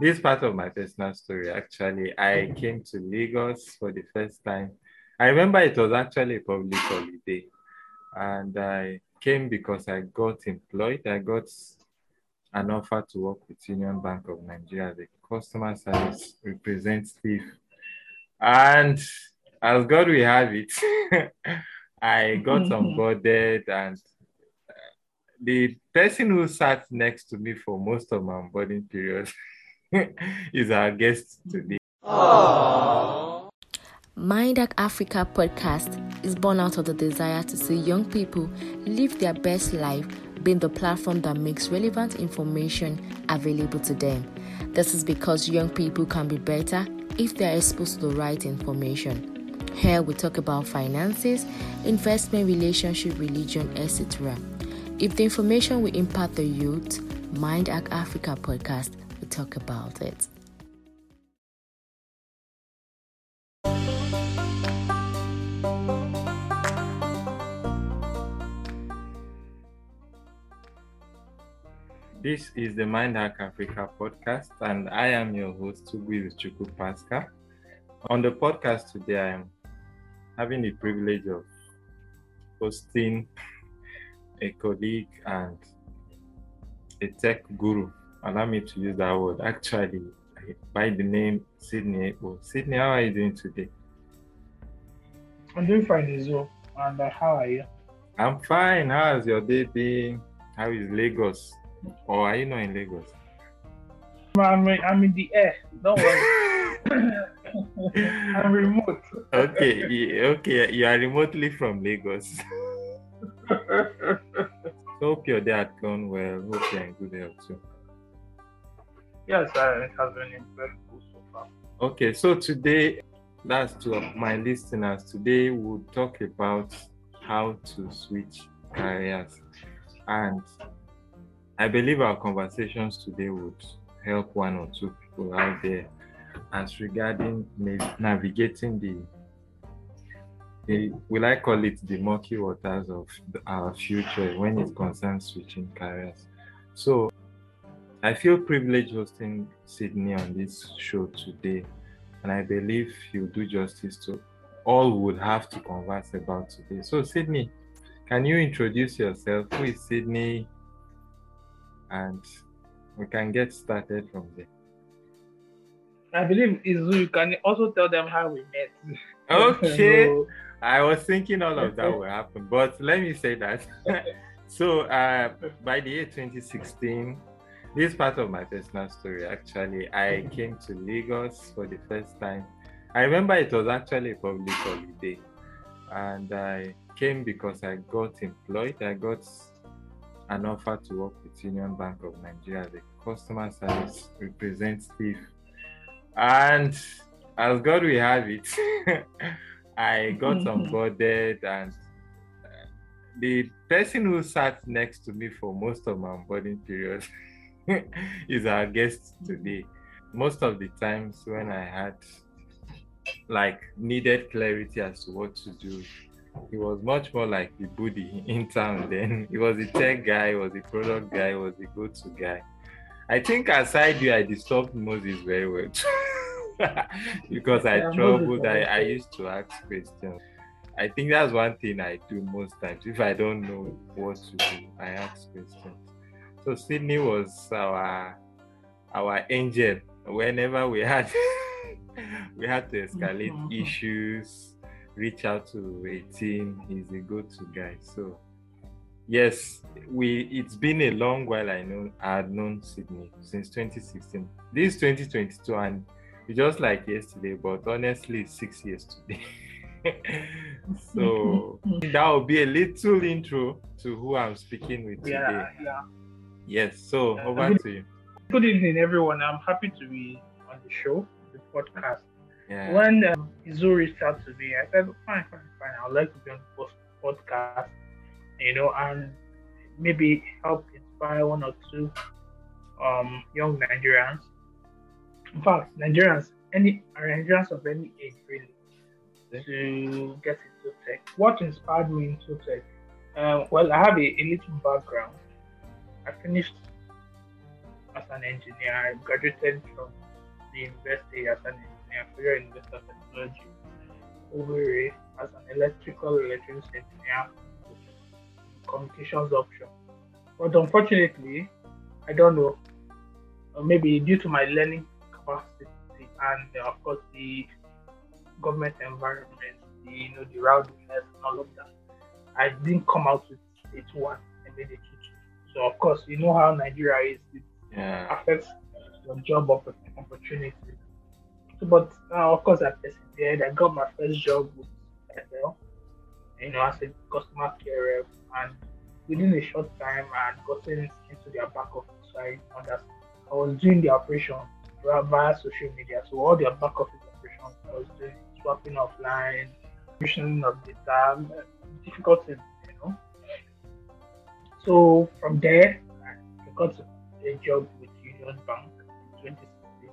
this part of my personal story. Actually, I came to Lagos for the first time. I remember it was actually a public holiday, and I came because I got employed. I got an offer to work with Union Bank of Nigeria, the customer service representative. And as God will have it, I got mm-hmm. onboarded and uh, the person who sat next to me for most of my onboarding period is our guest today. Mind Hack Africa podcast is born out of the desire to see young people live their best life, being the platform that makes relevant information available to them. This is because young people can be better if they are exposed to the right information. Here we talk about finances, investment, relationship, religion, etc. If the information will impact the youth, Mind Africa podcast talk about it. This is the Mind Hack Africa podcast, and I am your host, Tugui Chuku Pascal. On the podcast today, I am having the privilege of hosting a colleague and a tech guru. Allow me to use that word. Actually, by the name Sydney. Oh, Sydney, how are you doing today? I'm doing fine as well. And uh, how are you? I'm fine. How has your day been? How is Lagos? Or are you not in Lagos? I'm in, I'm in the air. Don't worry. I'm remote. okay, okay. You are remotely from Lagos. hope your day had gone well. Hope you're in good health too. Yes, it has been cool so far. Okay, so today, that's to my listeners. Today we'll talk about how to switch careers. And I believe our conversations today would help one or two people out there as regarding navigating the the, will I call it the murky waters of our future when it concerns switching careers. So I feel privileged hosting Sydney on this show today, and I believe he'll do justice to all we would have to converse about today. So Sydney, can you introduce yourself? Who is Sydney? And we can get started from there. I believe Izu, you can also tell them how we met. Okay. so, I was thinking all of that will happen, but let me say that. so uh, by the year 2016, this part of my personal story. Actually, I came to Lagos for the first time. I remember it was actually a public holiday, and I came because I got employed. I got an offer to work with Union Bank of Nigeria, the customer service representative, and as God will have it. I got onboarded, and uh, the person who sat next to me for most of my onboarding period is our guest today. Most of the times when I had like needed clarity as to what to do, he was much more like the buddy in town then. He was the tech guy, he was the product guy, he was the go-to guy. I think aside you, I disturbed Moses very well. because I troubled, I, I used to ask questions. I think that's one thing I do most times. If I don't know what to do, I ask questions. So Sydney was our our angel. Whenever we had we had to escalate mm-hmm. issues, reach out to a team, he's a go-to guy. So yes, we it's been a long while I know I had known Sydney since 2016. This is 2022 and just like yesterday, but honestly, six years today. so that will be a little intro to who I'm speaking with yeah, today. Yeah. Yes. So yeah. over good, to you. Good evening, everyone. I'm happy to be on the show, the podcast. Yeah. When um, Izu reached out to me, I said, "Fine, fine, fine. I'd like to be on the podcast, you know, and maybe help inspire one or two um, young Nigerians in fact, Nigerians, any Nigerians of any age really, to get into tech. What inspired me into tech? Uh, well, I have a, a little background. I finished as an engineer. I graduated from the university as an engineer, Federal University of Technology, Owerri, as an electrical electronics engineer communications option. But unfortunately, I don't know, maybe due to my learning capacity and uh, of course the government environment, the you know the rowdiness and all of that, I didn't come out with it one two. So of course, you know how Nigeria is. It yeah. affects your job opportunity. So, but uh, of course, I persevered. I got my first job with Airtel, you know, as a customer care rep, and within a short time, I had gotten into their back office. So I. I was doing the operation via social media. So all their back office operations, I was doing swapping offline, fusion of data, difficult things, you know. So from there, I got a job with Union Bank in 2016.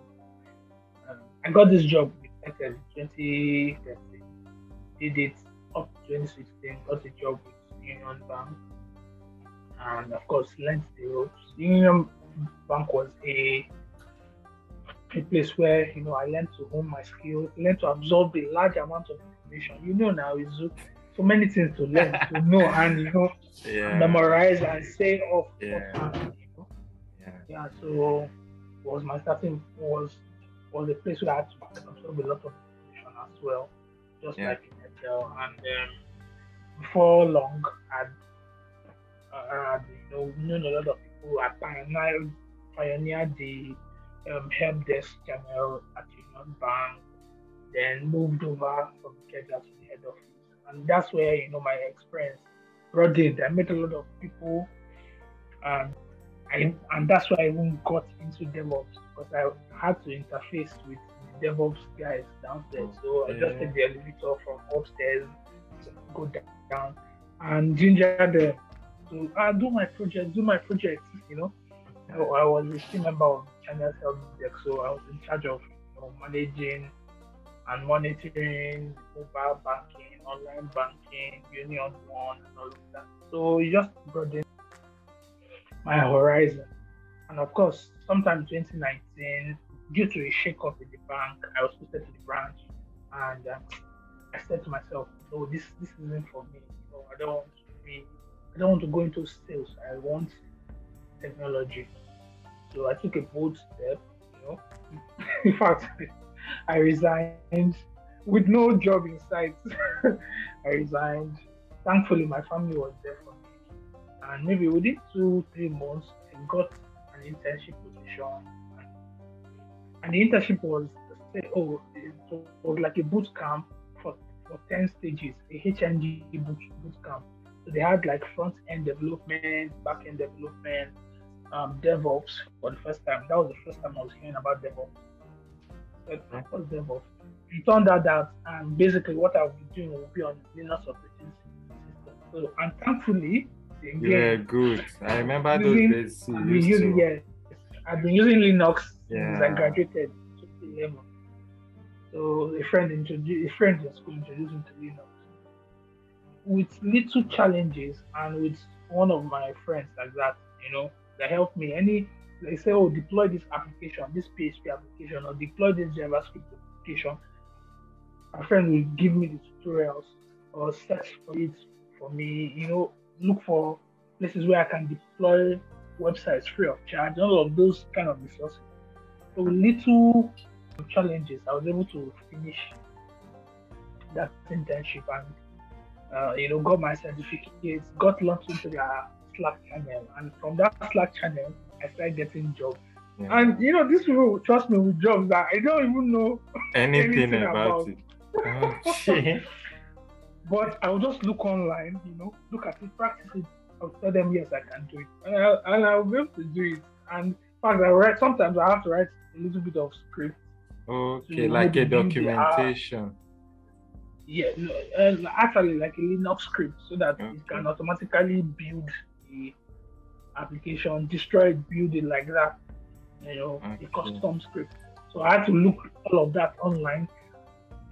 Um, I got this job with in 2013. Did it up to 2016, got a job with Union Bank and of course learned the ropes. Union Bank was a a place where you know I learned to hone my skills, learned to absorb a large amount of information. You know now is so many things to learn, to know, and you know yeah. memorize and say off. Yeah. Off you know? yeah. yeah. So was my starting was was a place where I had to absorb a lot of information as well, just yeah. like in Excel. And um, before long, I'd uh, you know, known a lot of people I pioneered, pioneered the um, help desk channel at Union Bank, then moved over from Ikeja to the head office. And that's where, you know, my experience broadened. I met a lot of people, and I, and that's why I even got into DevOps because I had to interface with the DevOps guys downstairs. So I just take the elevator from upstairs, go down, and ginger them to uh, do my project, do my project, you know. I, I was a team member of China's help desk, so I was in charge of you know, managing and monitoring mobile banking, online banking, Union One, and all of that. So it just broadened my horizon. And of course, sometime 2019, due to a shake-up in the bank, I was posted to the branch, and um, I said to myself, "No, this this isn't for me. I don't want to be I don't want to go into sales. I want technology. So I took a bold step, you know. in fact, I resigned with no job in sight. I resigned. Thankfully, my family was there for me. And maybe within two, three months, I got an internship position. And the internship was, oh, it was like a boot camp for, for 10 stages, a HNG boot, boot camp so they had like front end development, back end development, um, DevOps for the first time. That was the first time I was hearing about DevOps. But what was DevOps? It turned out that um, basically what I would be doing would be on Linux operating system. So and thankfully, yeah, good. I remember those using, days. Using, yes, I've been using Linux yeah. since I graduated. So a friend introduced a friend in school introduced me to Linux with little challenges and with one of my friends like that, you know, that helped me. Any they say, oh, deploy this application, this PHP application, or deploy this JavaScript application. My friend will give me the tutorials or search for it for me, you know, look for places where I can deploy websites free of charge, all of those kind of resources. So little challenges, I was able to finish that internship and uh, you know, got my certificates, got launched into the Slack channel, and from that Slack channel, I started getting jobs. Yeah. And you know, these people trust me with jobs that I don't even know anything, anything about, about, it. But I'll just look online, you know, look at it, practice it. I'll tell them yes, I can do it, and I'll, and I'll be able to do it. And in fact, I write sometimes I have to write a little bit of script. Okay, like a documentation yeah, uh, actually like a Linux script so that okay. it can automatically build the application, destroy it, build it like that. You know, okay. a custom script. So I had to look all of that online.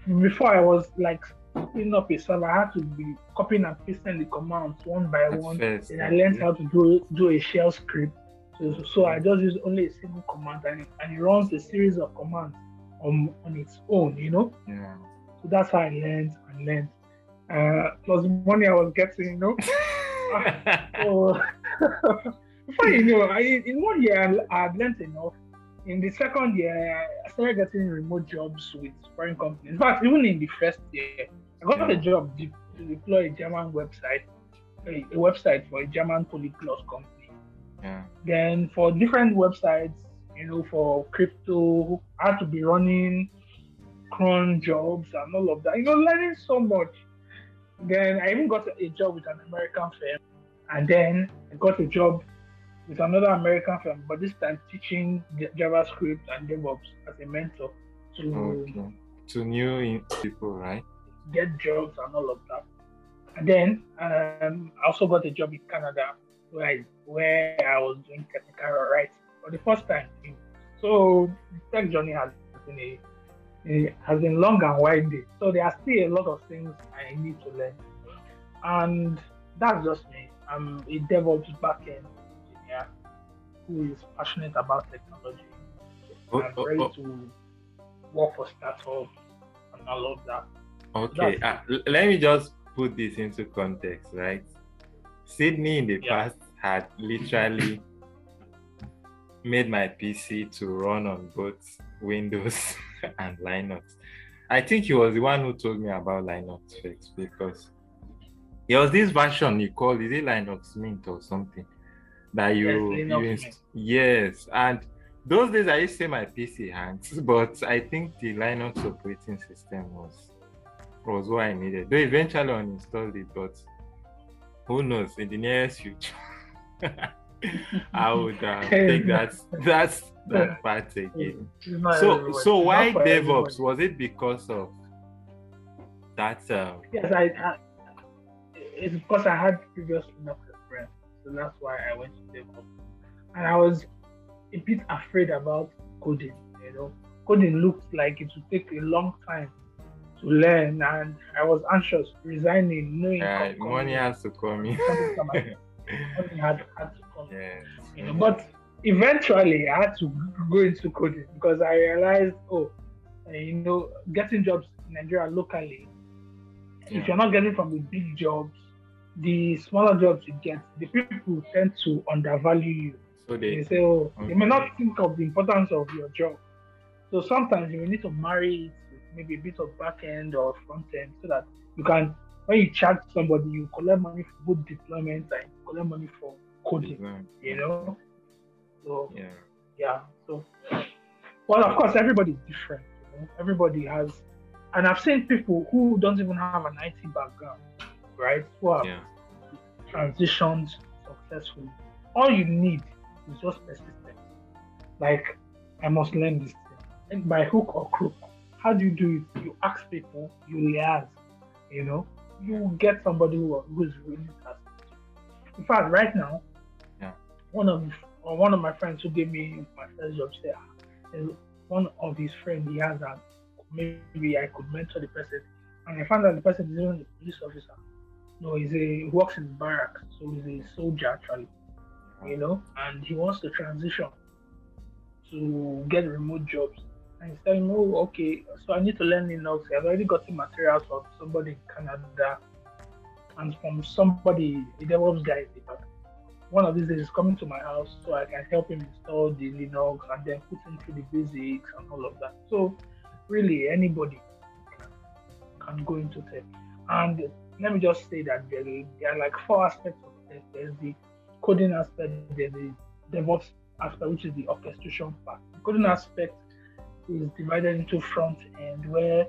Before I was like setting up a server, I had to be copying and pasting the commands one by one. First, and I learned yeah. how to do do a shell script So, so I just use only a single command and it, and it runs a series of commands on, on its own, you know? Yeah. So that's how I learned and learned. Uh, plus the money I was getting, you know? so, before you know, I, in one year I had learned enough. In the second year, I started getting remote jobs with foreign companies. In fact, even in the first year, I got Yeah. a job de- to deploy a German website, a, a website for a German polyglot company. yeah. Then for different websites, you know, for crypto, I had to be running cron jobs and all of that. You know, learning so much. Then I even got a job with an American firm, and then I got a job with another American firm, but this time teaching JavaScript and DevOps as a mentor to Okay. To new people, right? get jobs and all of that. And then um, I also got a job in Canada where I, where I was doing technical writing for the first time. So the tech journey has been a, a- has been long and winding. So there are still a lot of things I need to learn, and that's just me. I'm a DevOps backend engineer who is passionate about technology. Oh, I'm oh, ready oh. to work for startups and I love that. Okay, uh, let me just put this into context, right? Sydney in the Yeah. past had literally made my PC to run on both Windows and Linux. I think he was the one who told me about Linux because there was this version you call is it Linux Mint or something that you, Yes, you Linux inst- Mint. yes and those days I used to say my PC hangs, but I think the Linux operating system was was what I needed. Though eventually uninstalled it, but who knows in the nearest future. I would uh, take that that's that part again. So so why. DevOps? Was it because of that? Uh, Yes, I, I. It's because I had previous Linux experience, so that's why I went to DevOps. And I was a bit afraid about coding. You know, coding looked like it would take a long time to learn, and I was anxious, resigning, knowing uh, money has to come in. something come out. money had, had to come. yes. you know, but eventually I had to go into coding because I realized, oh, uh, you know, getting jobs in Nigeria locally, Yeah. if you're not getting from the big jobs, the smaller jobs you get, the people tend to undervalue you. So They they say, oh, they may not think of the importance of your job. So sometimes you need to marry it with maybe a bit of back end or front end so that you can, when you charge somebody, you collect money for both deployment and you collect money for coding, you know? So Yeah. yeah. So, well, of course, everybody's different. You know? Everybody has, and I've seen people who don't even have an IT background, right? Who have Yeah. transitioned successfully. All you need is just persistence. Like, I must learn this thing. And by hook or crook, how do you do it? You ask people, you liaise, you know, you get somebody who, who's really talented. In fact, right now, Yeah. one of or one of my friends who gave me my first job said, "Ah, there's one of his friends he has that maybe I could mentor the person. And I found that the person is even a police officer. No, he's a he works in barracks, so he's a soldier actually, you know, and he wants to transition to get remote jobs. And he's telling me, oh, okay, so I need to learn Linux. I've already got gotten materials from somebody in Canada and from somebody, a DevOps guy. in the back. One of these days is coming to my house so I can help him install the Linux and then put him through the basics and all of that. So really anybody can go into tech. And let me just say that there, there are like four aspects of tech. There's the coding aspect, there's the DevOps aspect, which is the orchestration part. The coding aspect is divided into front end where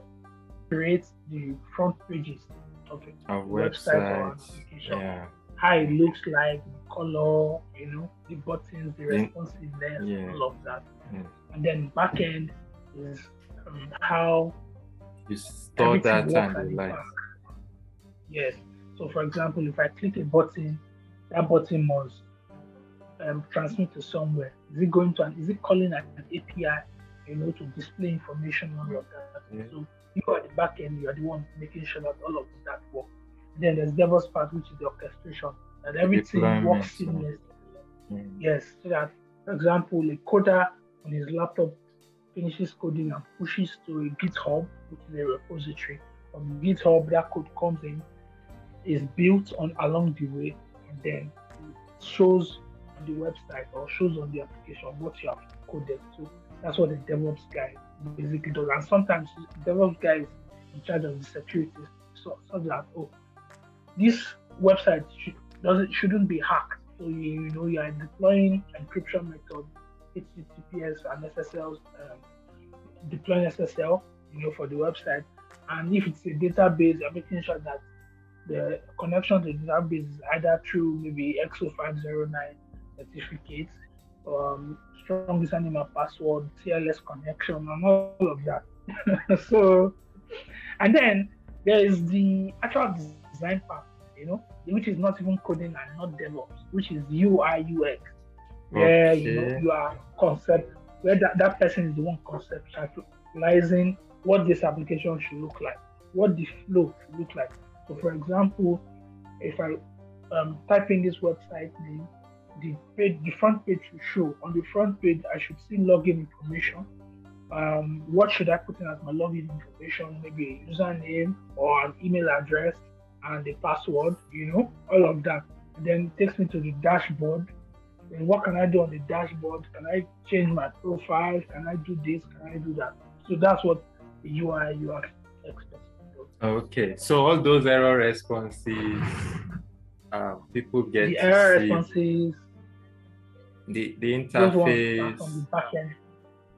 creates the front pages of a Of website or application. Yeah. How it looks like, the color, you know, the buttons, the responsiveness, Yeah. all of that. Mm. And then back end is um, how You store that and the like. Yes. So, for example, if I click a button, that button must um, transmit to somewhere. Is it going to? An, is it calling an, an API? You know, to display information on your data. Yeah. So you are the back end. You are the one making sure that all of that works. Then there's DevOps part, which is the orchestration, that everything works seamlessly. Mm. Yes, so that For example, a coder on his laptop finishes coding and pushes to a GitHub, which is a repository. From GitHub, that code comes in, is built on along the way, and then shows on the website or shows on the application what you have coded. So that's what the DevOps guy basically does. And sometimes the DevOps guy is in charge of the security, so, so that oh, this website should, doesn't shouldn't be hacked. So you, you know you are deploying encryption method, HTTPS and SSL, um, deploying SSL, you know, for the website. And if it's a database, you're making sure that the connection to the database is either through maybe X.509 certificates, um, strong username and password, TLS connection, and all of that. so, and then there is the actual design part, you know, which is not even coding and not DevOps, which is UI UX, where okay. you know you are concept where that, that person is the one conceptualizing what this application should look like, what the flow should look like. So, for example, if I um, type in this website name, the page, the front page should show. On the front page, I should see login information. Um, what should I put in as my login information? Maybe a username or an email address and the password, you know, all of that. And then it takes me to the dashboard. And what can I do on the dashboard? Can I change my profile? Can I do this? Can I do that? So that's what UI UX. Okay, so all those error responses, um, people get the error responses, the the interface from the back end,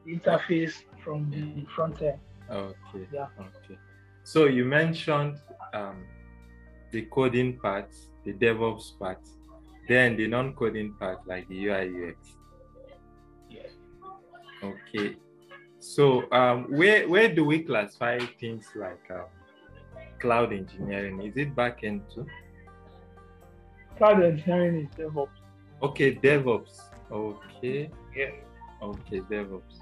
the interface from the front end. Okay. Yeah. Okay. So you mentioned um, the coding part, the DevOps part, then the non-coding part like the UI UX. Yeah. Okay. So um, where where do we classify things like um, cloud engineering? Is it backend too? Cloud engineering is DevOps. Okay, DevOps. Okay. Yeah. Okay, DevOps.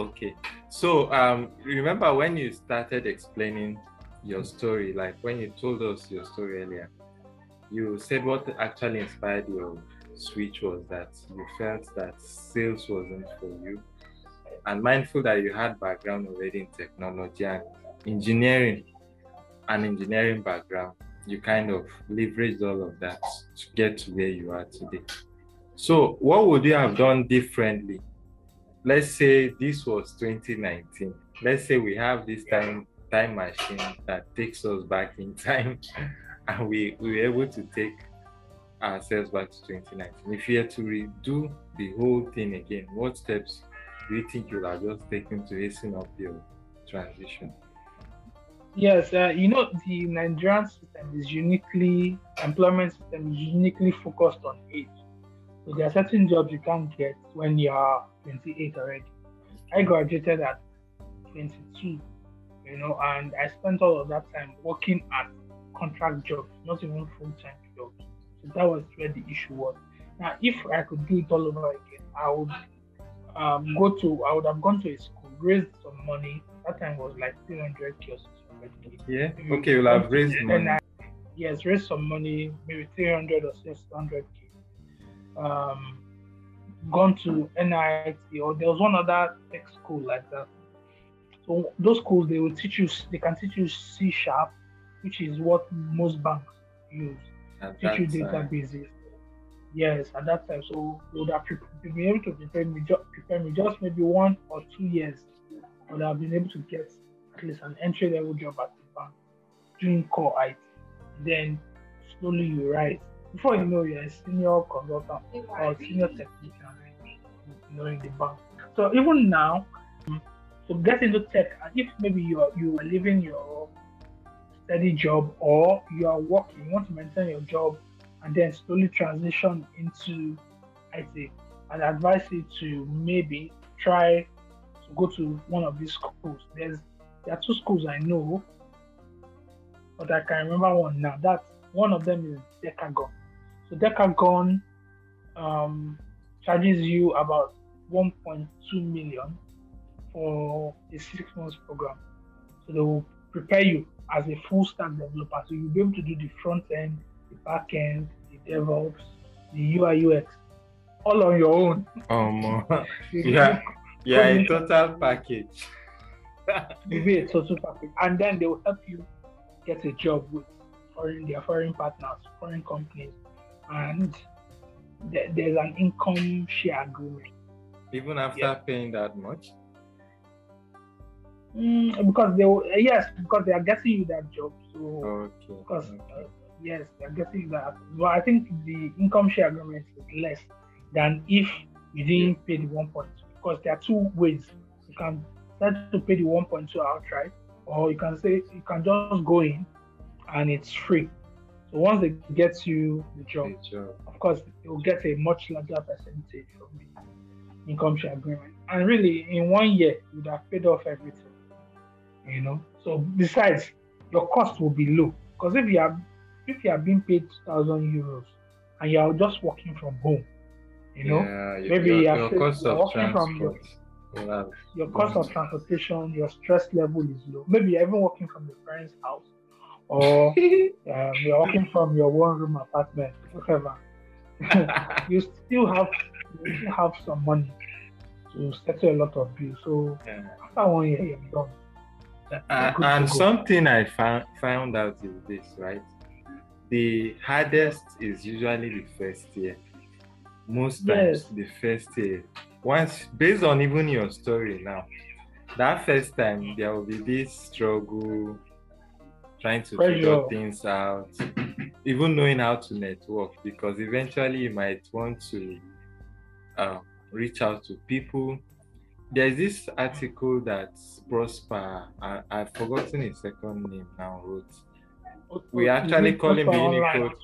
Okay. So um, remember when you started explaining your story, like when you told us your story earlier, you said what actually inspired your switch was that you felt that sales wasn't for you. And mindful that you had background already in technology and engineering, an engineering background, you kind of leveraged all of that to get to where you are today. So, what would you have done differently? Let's say this was 2019. Let's say we have this time time machine that takes us back in time and we, we were able to take ourselves back to 2019. If you had to redo the whole thing again, what steps do you think you would have just taken to hasten up your transition? Yes, uh, you know, the Nigerian system is uniquely, employment system is uniquely focused on age. So there are certain jobs you can't get when you are 28 already. I graduated at 22, you know, and I spent all of that time working at contract jobs, not even full time jobs. So that was where the issue was. Now, if I could do it all over again, I would um, go to, I would have gone to a school, raised some money. That time was like 300 kiosks. Yeah. Okay, you'll have raised money. I, yes, raised some money, maybe 300 or 600 k. Um, gone to NIIT or there was one other tech school like that. So those schools they will teach you they can teach you C sharp, which is what most banks use. At teach you databases. Yes, at that time. So they would have been able to prepare me, prepare me just maybe one or two years. Would have been able to get least an entry level job at the bank doing core IT. Then slowly you rise. Before you know you're a senior consultant or senior technician you know, in the bank. So even now, to get into tech, if maybe you are you are leaving your steady job or you are working, you want to maintain your job and then slowly transition into IT, I'd advise you to maybe try to go to one of these schools. There's there are two schools I know, but I can remember one now. That one of them is Decagon. So Decagon um, charges you about 1.2 million for a six months program. So they will prepare you as a full stack developer. So you'll be able to do the front end, the back end, the DevOps, the UI UX. all on your own. Um, yeah, yeah, a total package. You be a total package, and then they will help you get a job with foreign their foreign partners, foreign companies, and th- there's an income share agreement. Even after yeah. paying that much. Mm, because they will, yes, because they are getting you that job. So okay. Because okay. Uh, yes, they are getting that. But I think the income share agreement is less than if you didn't pay the one point because there are two ways you can start to pay the 1.2 outright or you can say you can just go in and it's free. So once they get you the job, of course you'll get a much larger percentage from the income share agreement. And really in one year you would have paid off everything you know. So besides your cost will be low. Because if you are if you are being paid 2000 euros and you are just working from home you know, yeah, maybe your, you're, your cost of working from your, your cost of transportation, your stress level is low. Maybe you're even working from your parents' house, or um, you're working from your one-room apartment, whatever. you still have you still have some money to settle a lot of bills. So Yeah. after one year, you're done. Uh, and something I found found out is this, right? The hardest is usually the first year. Most times, Yes. the first year. Once, based on even your story now, that first time there will be this struggle, trying to figure things out, even knowing how to network, because eventually you might want to uh, reach out to people there's this article that Prosper, I, I've forgotten his second name now, wrote. We actually call him the Unicode.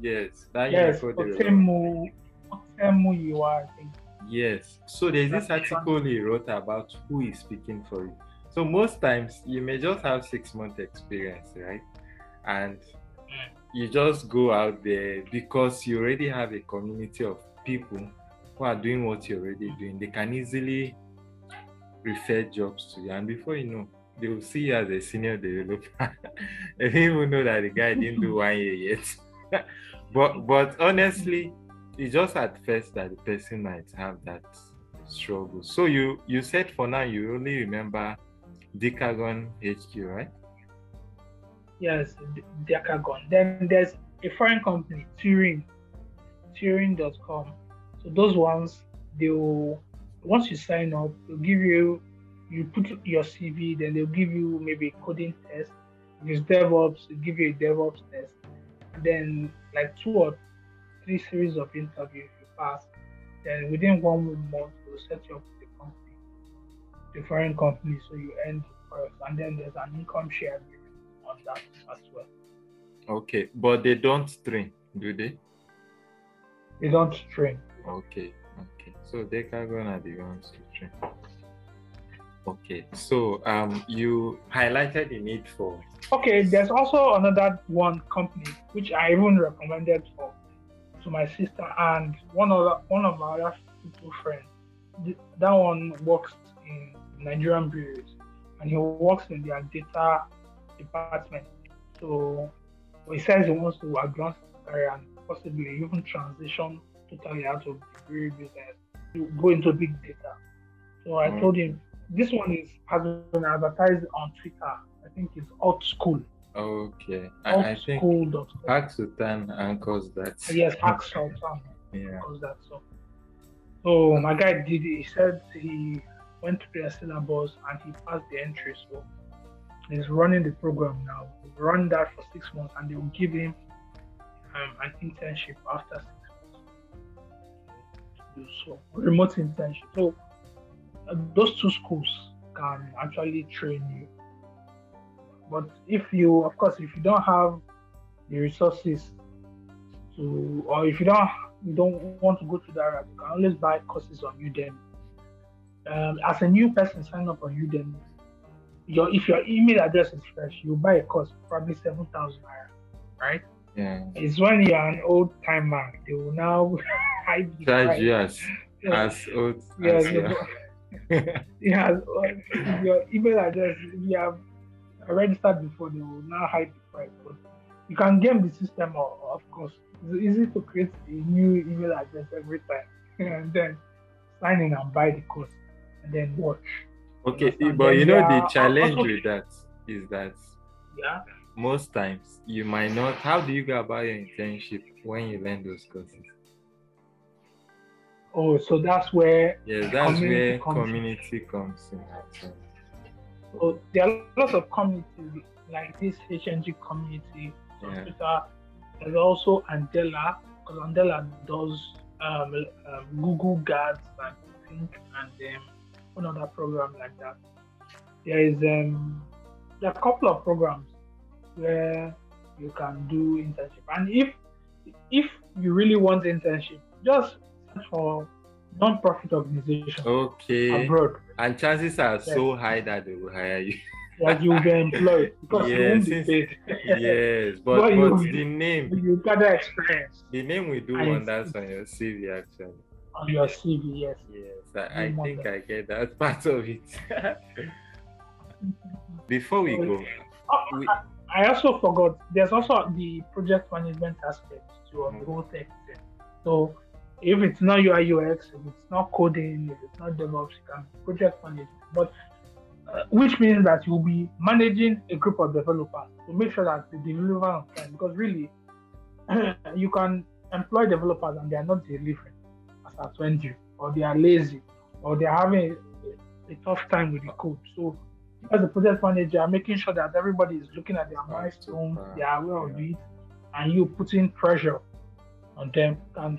Yes, that Yes, Unicode. Otemu, Otemuyiwa, I think. Yes. So there's this article he wrote about who is speaking for you. So most times you may just have six month experience, right? And mm. you just go out there because you already have a community of people who are doing what you're already doing. They can easily refer jobs to you, and before you know, they will see you as a senior developer. they even know that the guy didn't do one year yet. but but honestly, it's just at first that the person might have that struggle. So you you said for now you only remember Decagon HQ, right? Yes, Decagon. Then there's a foreign company, Turing, Turing.com. So those ones, they will once you sign up, they'll give you you put your CV, then they'll give you maybe a coding test. If it's DevOps, they'll give you a DevOps test. Then like two or three series of interviews you pass. Then within one month they'll set you up with the company, the foreign company, so you earn the first. And then there's an income share on that as well. Okay, but they don't train, do they? They don't train. Okay, okay. So Decagon are the ones to train. Okay, so um, you highlighted the need for Okay, there's also another one company which I even recommended for to my sister and one other one of my other people friends. That one works in Nigerian bureaus and he works in their data department. So he says he wants to advance his career and possibly even transition totally out of the bureau business to go into big data. So I Mm. told him this one is has been advertised on Twitter. I think it's AltSchool. Okay, I, I think. Park Sultan anchors that. Yes, Ask Sultan Yeah. was that so. So my guy did it. He said he went to their syllabus and he passed the entry. So he's running the program now. He's run that for six months and they will give him um, an internship after six months. So remote internship. So uh, those two schools can actually train you. But if you, of course, if you don't have the resources to, or if you don't you don't want to go to that route, you can always buy courses on Udemy. Um, as a new person, sign up on Udemy. Your if your email address is fresh, you buy a course probably seven thousand naira, right? Yeah. It's when you're an old timer, they will now hide the Charge you as as old Yeah, as you you are. yeah, if your email address, you have registered before, they will now hide the price. But you can game the system, of, of course. it's easy to create a new email address every time and then sign in and buy the course and then watch. Okay, but you know the challenge with that is that yeah most times you might not how do you go about your internship when you learn those courses? Oh, so that's where yes, that's community where comes community in. comes in. So there are lots of communities like this HNG community. Yeah. There's also Andela, because Andela does um, um, Google GADS and think and um, one other program like that. There is um, there are a couple of programs where you can do internship, and if if you really want internship, just search for non-profit organization okay abroad. And chances are yes. so high that they will hire you. that you'll be employed because yes, you won't be paid. yes, but, but, you, the name you gather experience. The name we do wonders on your CV actually. On your CV, yes. Yes, I, I think I get that part of it. Before we go, oh, we, I also forgot. There's also the project management aspect to the whole thing. So if it's not UI UX, if it's not coding, if it's not DevOps, you can project management. But uh, which means that you'll be managing a group of developers to make sure that they deliver on time. Because really, you can employ developers and they are not delivering as I told you, or they are lazy, or they are having a, a tough time with the code. So, as a project manager, making sure that everybody is looking at their milestones, they are aware of it, and you putting pressure on them can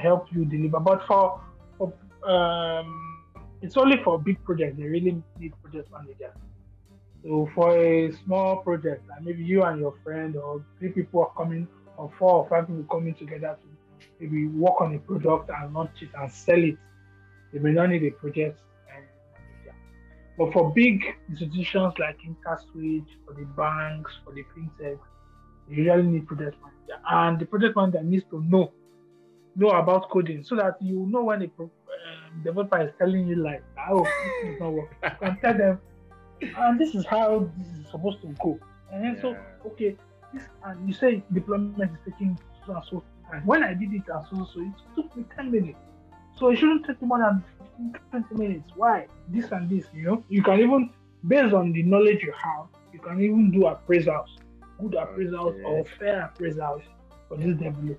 help you deliver. But for, for um, it's only for big projects. They really need project managers. So for a small project, like maybe you and your friend or three people are coming, or four or five people coming together to maybe work on a product and launch it and sell it, they may not need a project manager. But for big institutions like InterSwitch, for the banks, for the fintech, you really need project manager. And the project manager needs to know know about coding so that you know when a um, developer is telling you like, oh, this is not working. You can tell them, and this is how this is supposed to go. And then yeah. so, okay, this and you say deployment is taking so and so time. When I did it and so so, it took me 10 minutes. So it shouldn't take more than 20 minutes. Why? This and this, you know? You can even, based on the knowledge you have, you can even do appraisals, good appraisals okay. or fair appraisals for this developer the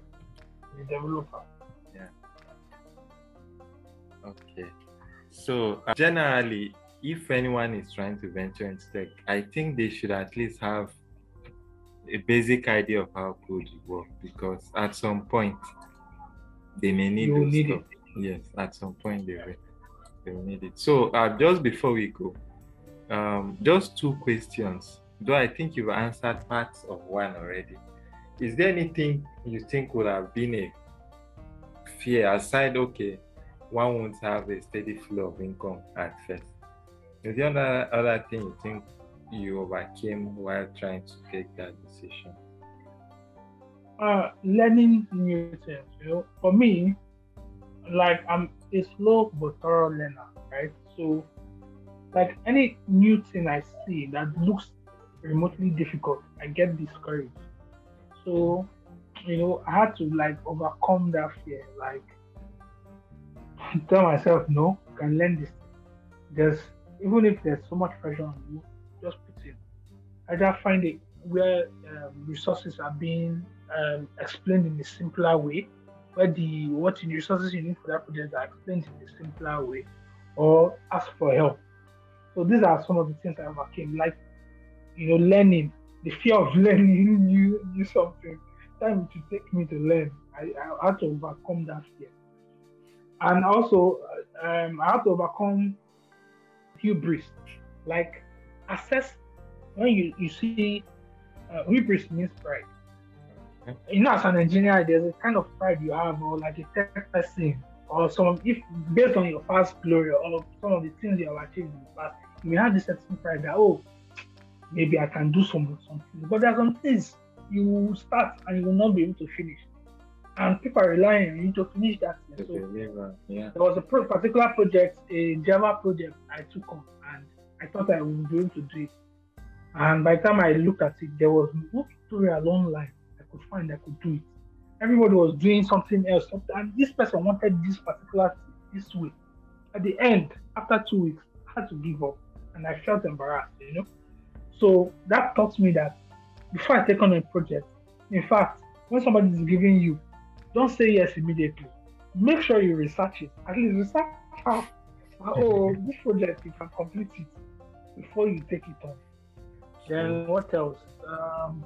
developer. Yeah. Okay. So uh, generally, if anyone is trying to venture into tech, I think they should at least have a basic idea of how code works because at some point they may need, you need it. Yes, at some point they will, they will need it. So uh, just before we go, um, just two questions. Though I think you've answered parts of one already is there anything you think would have been a fear aside okay one won't have a steady flow of income at first. Is there other other thing you think you overcame while trying to take that decision? Uh learning new things you know. For me like i'm a slow but thorough learner right? So like any new thing i see that looks remotely difficult i get discouraged. So, you know, I had to like overcome that fear, like tell myself, no, I can learn this. There's even if there's so much pressure on you, just put in. Just find it where um, resources are being um, explained in a simpler way, where the what resources you need for that project are explained in a simpler way, or ask for help. So these are some of the things I overcame, like you know, learning the fear of learning new, new something. Time to take me to learn. I, I had to overcome that fear. And also, um, I had to overcome hubris. Like, assess when you, you see uh, hubris means pride. You know, as an engineer, there's a kind of pride you have, or like a tech person, or some if based on your past glory or some of the things you have achieved in the past, you have this certain pride that oh, maybe I can do some something. But there are some things you start and you will not be able to finish. And people are relying on you to finish that. So yeah. There was a particular project, a Java project I took on, and I thought I would be able to do it. And by the time I looked at it, there was no tutorial online I could find I could do it. everybody was doing something else, and this person wanted this particular this way. At the end, after two weeks, I had to give up, and I felt embarrassed, you know. So that taught me that before I take on a project, in fact, when somebody is giving you, don't say yes immediately. Make sure you research it. At least research how, oh, this project you can complete it before you take it on. Then what else? Um,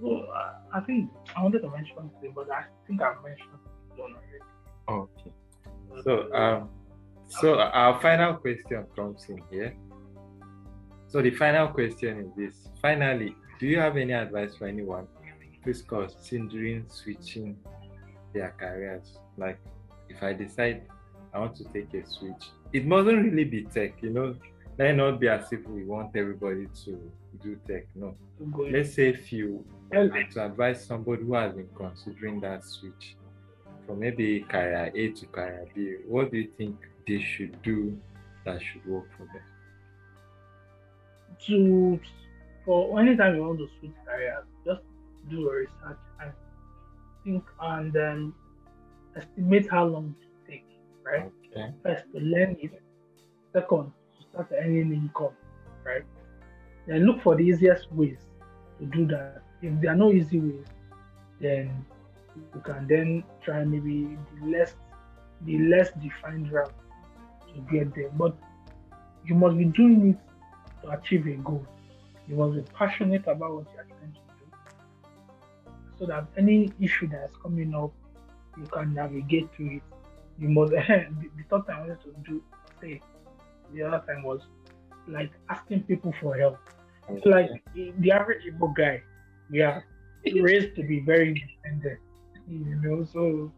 well, I think I wanted to mention something, but I think I've mentioned one already. Okay. So um, so our final question comes in here. So the final question is this: Finally, do you have any advice for anyone who's considering switching their careers? Like, if I decide I want to take a switch, it mustn't really be tech, you know. Let not be as if we want everybody to do tech. No. Let's say if you want to advise somebody who has been considering that switch from maybe career A to career B, what do you think they should do that should work for them? To for anytime you want to switch careers, just do a research and think and then estimate how long it takes, right? Okay. First to learn it. Second, to start earning income, right? Then look for the easiest ways to do that. If there are no easy ways, then you can then try maybe the less the less defined route to get there. But you must be doing it to achieve a goal. You must be passionate about what you are trying to do. So that any issue that is coming up, you can navigate through it. You must the, the third time I wanted to do say the other time was like asking people for help. Mm-hmm. It's like the average Igbo guy, we are raised to be very independent you know. So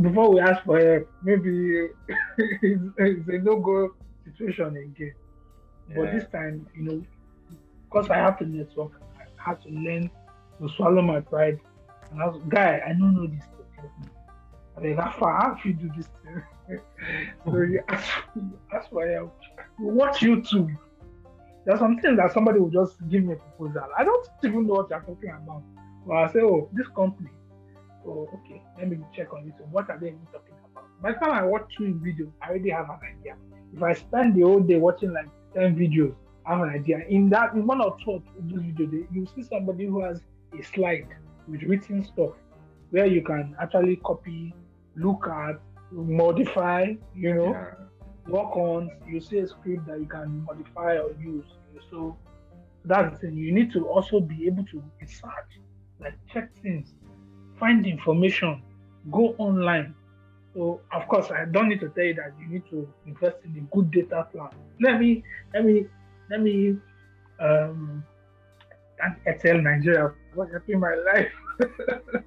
before we ask for help, maybe it's, it's a no-go situation again. Yeah. But this time, you know, because I have to network, I have to learn to swallow my pride. And I was, guy, I don't know this stuff. I mean, how far how you do this thing? so you ask, ask for help. Watch YouTube. There's something that somebody will just give me a proposal. I don't even know what you're talking about. But I say, oh, this company, oh, okay, let me check on YouTube. What are they even talking about? By the time I watch two videos, I already have an idea. If I spend the whole day watching like 10 videos, I have an idea. In that, in one or two of those videos, you see somebody who has a slide with written stuff where you can actually copy, look at, modify, you know, yeah. work on. You see a script that you can modify or use. So that's the thing. You need to also be able to research, like check things find information, go online. So of course, I don't need to tell you that you need to invest in a good data plan. Let me, let me, let me, um, tell Nigeria what happened in my life.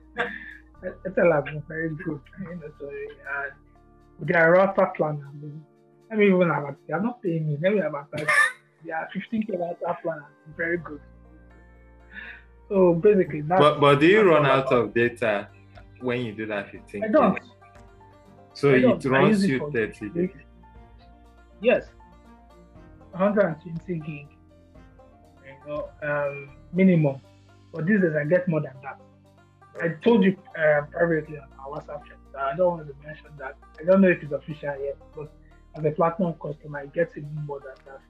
Airtel has been very good, you know, so, and their router plan, I mean, let me even have they are not paying me, let me have a are 15k router plan, very good. So basically, but but do you run out of data when you do that 15? I don't. So it runs you 30 days. Yes, 120 gig, you know, um, minimum. But these days I get more than that. I told you uh, privately on our WhatsApp chat. I don't want to mention that. I don't know if it's official yet, but as a platinum customer, I get even more than that.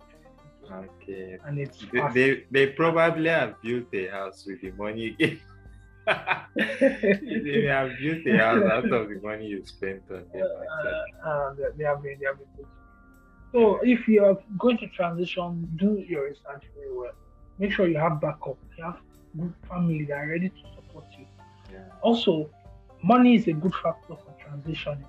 Okay. And it's they, they, they probably have built a house with the money. they have built a house out of the money you spent on them. Uh, uh, they, have been, they have been. So if you are going to transition, do your research very well. Make sure you have backup. You have good family that are ready to support you. Yeah. Also, money is a good factor for transitioning.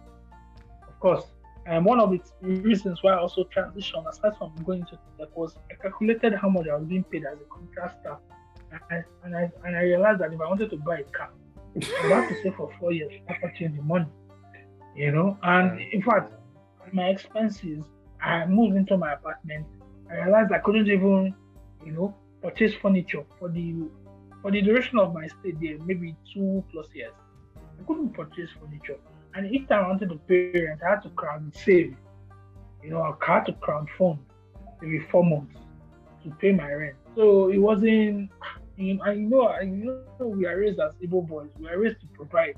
Of course, and one of the reasons why I also transitioned, aside from going to tech, was I calculated how much I was being paid as a contractor I, and I, and I realized that if I wanted to buy a car, I have to save for four years after changing the money. You know, and in fact, my expenses, I moved into my apartment. I realized I couldn't even, you know, purchase furniture for the for the duration of my stay there, maybe two plus years. I couldn't purchase furniture. And each time I wanted to pay rent, I had to crowd save. You know, I had to crowd fund maybe four months to pay my rent. So it wasn't You, I know, I know we are raised as Igbo boys. We are raised to provide,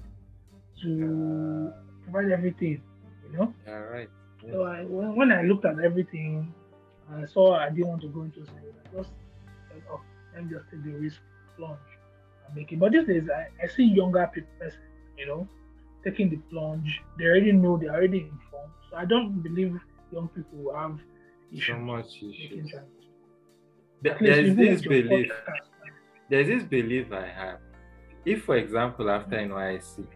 to provide everything. You know. Yeah, right. Yeah. So I, when, when I looked at everything, I saw I didn't want to go into sales. I just said, "Oh, let me just take the risk, plunge, and make it." But these days, I, I see younger people, you know, taking the plunge. They already know. They're already informed. So I don't believe young people have issues. So much issues. There- There's this belief. podcast, There's this belief I have. If, for example, after NYSC,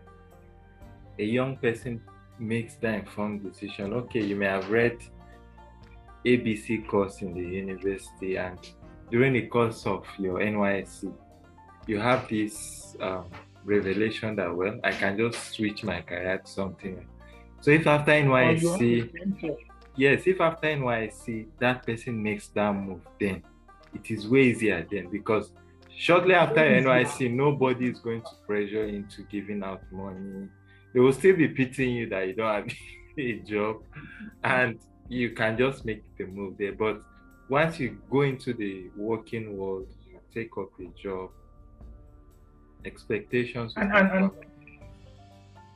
a young person makes that informed decision, okay, you may have read ABC course in the university, and during the course of your NYSC, you have this um, revelation that, well, I can just switch my career to something. So if after NYSC, yes, if after NYSC that person makes that move, then it is way easier then because shortly after. NYSC, nobody is going to pressure you into giving out money. They will still be pitying you that you don't have a job and you can just make the move there. But once you go into the working world, you take up a job, expectations will And- and- and-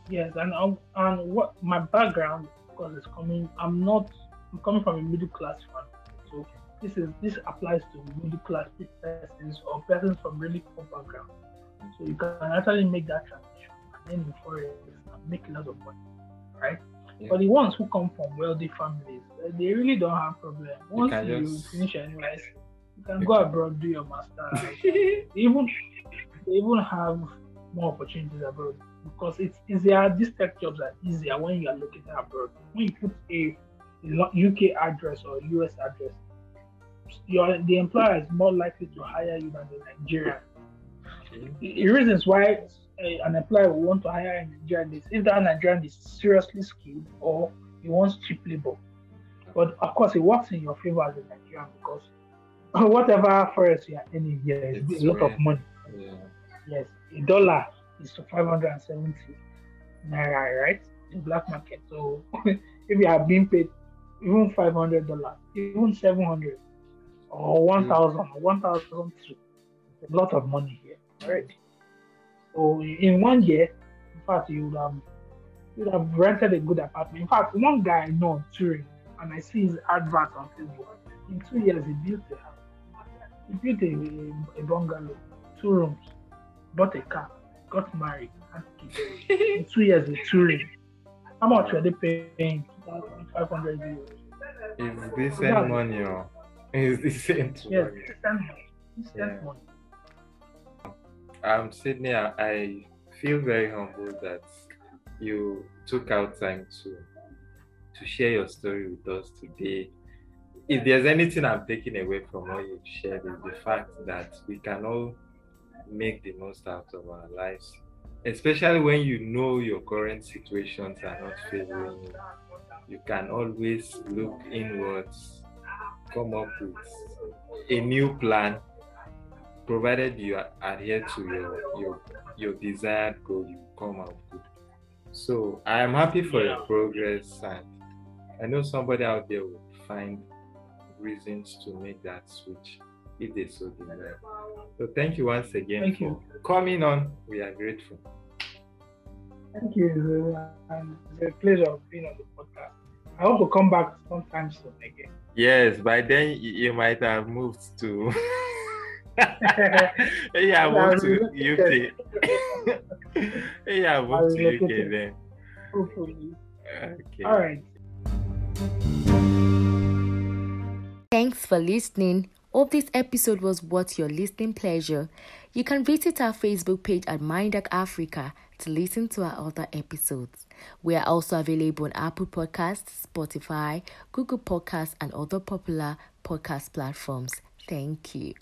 Yes, and and what my background, because it's coming, I'm not, I'm coming from a middle class family, this is this applies to middle class persons or persons from really poor background. So you can actually make that transition and then in forex and make a lot of money, right? Yeah. But the ones who come from wealthy families, eh, they really don't have problem. Once can you, just- finish your NYSC, you can go abroad do your master. Even they even have more opportunities abroad because it's easier. These tech jobs are easier when you are located abroad. When you put a UK address or US address, your the employer is more likely to hire you than the Nigerian. The the reasons why a, an employer will want to hire a Nigerian is if that Nigerian is seriously skilled or he wants cheap labor. But of course, it works in your favor as a Nigerian because whatever forex you are earning here is It's a lot of money. Yeah. Yes, a dollar is to 570 naira, right? In black market. So if you are being paid even $500, even 700 or 1000 or uh, 1002, it's a lot of money here, right? So in one year, in fact, you would have you would have rented a good apartment. In fact, one guy I know in Turin, and I see his advert on Facebook. In two years, he built a house. He built a, a bungalow, two rooms, bought a car, got married, had kids. in two years, in Turin. How much were they paying? 2,500 euros. It's decent money, oh. It's decent Yes, money. decent money. Decent Yeah. money. Um, Sydney, I, I feel very humbled that you took out time to to share your story with us today. If there's anything I'm taking away from what you've shared, is the fact that we can all make the most out of our lives, especially when you know your current situations are not favoring you. You can always look inwards, come up with a new plan provided you adhere to your your your desired goal, you come out good. So I am happy for your progress, and I know somebody out there will find reasons to make that switch if they so desire. So thank you once again Thank for you. coming on. We are grateful. Thank you. And it's a pleasure of being on the podcast. I hope to come back sometime soon again. Yes, by then you might have moved to. yeah, I'll moved to relocate. UK. yeah, I'll moved to relocate UK it. then. Hopefully. Okay. All right. Thanks for listening. Hope this episode was worth your listening pleasure. You can visit our Facebook page at Mind Hack Africa to listen to our other episodes. We are also available on Apple Podcasts, Spotify, Google Podcasts, and other popular podcast platforms. Thank you.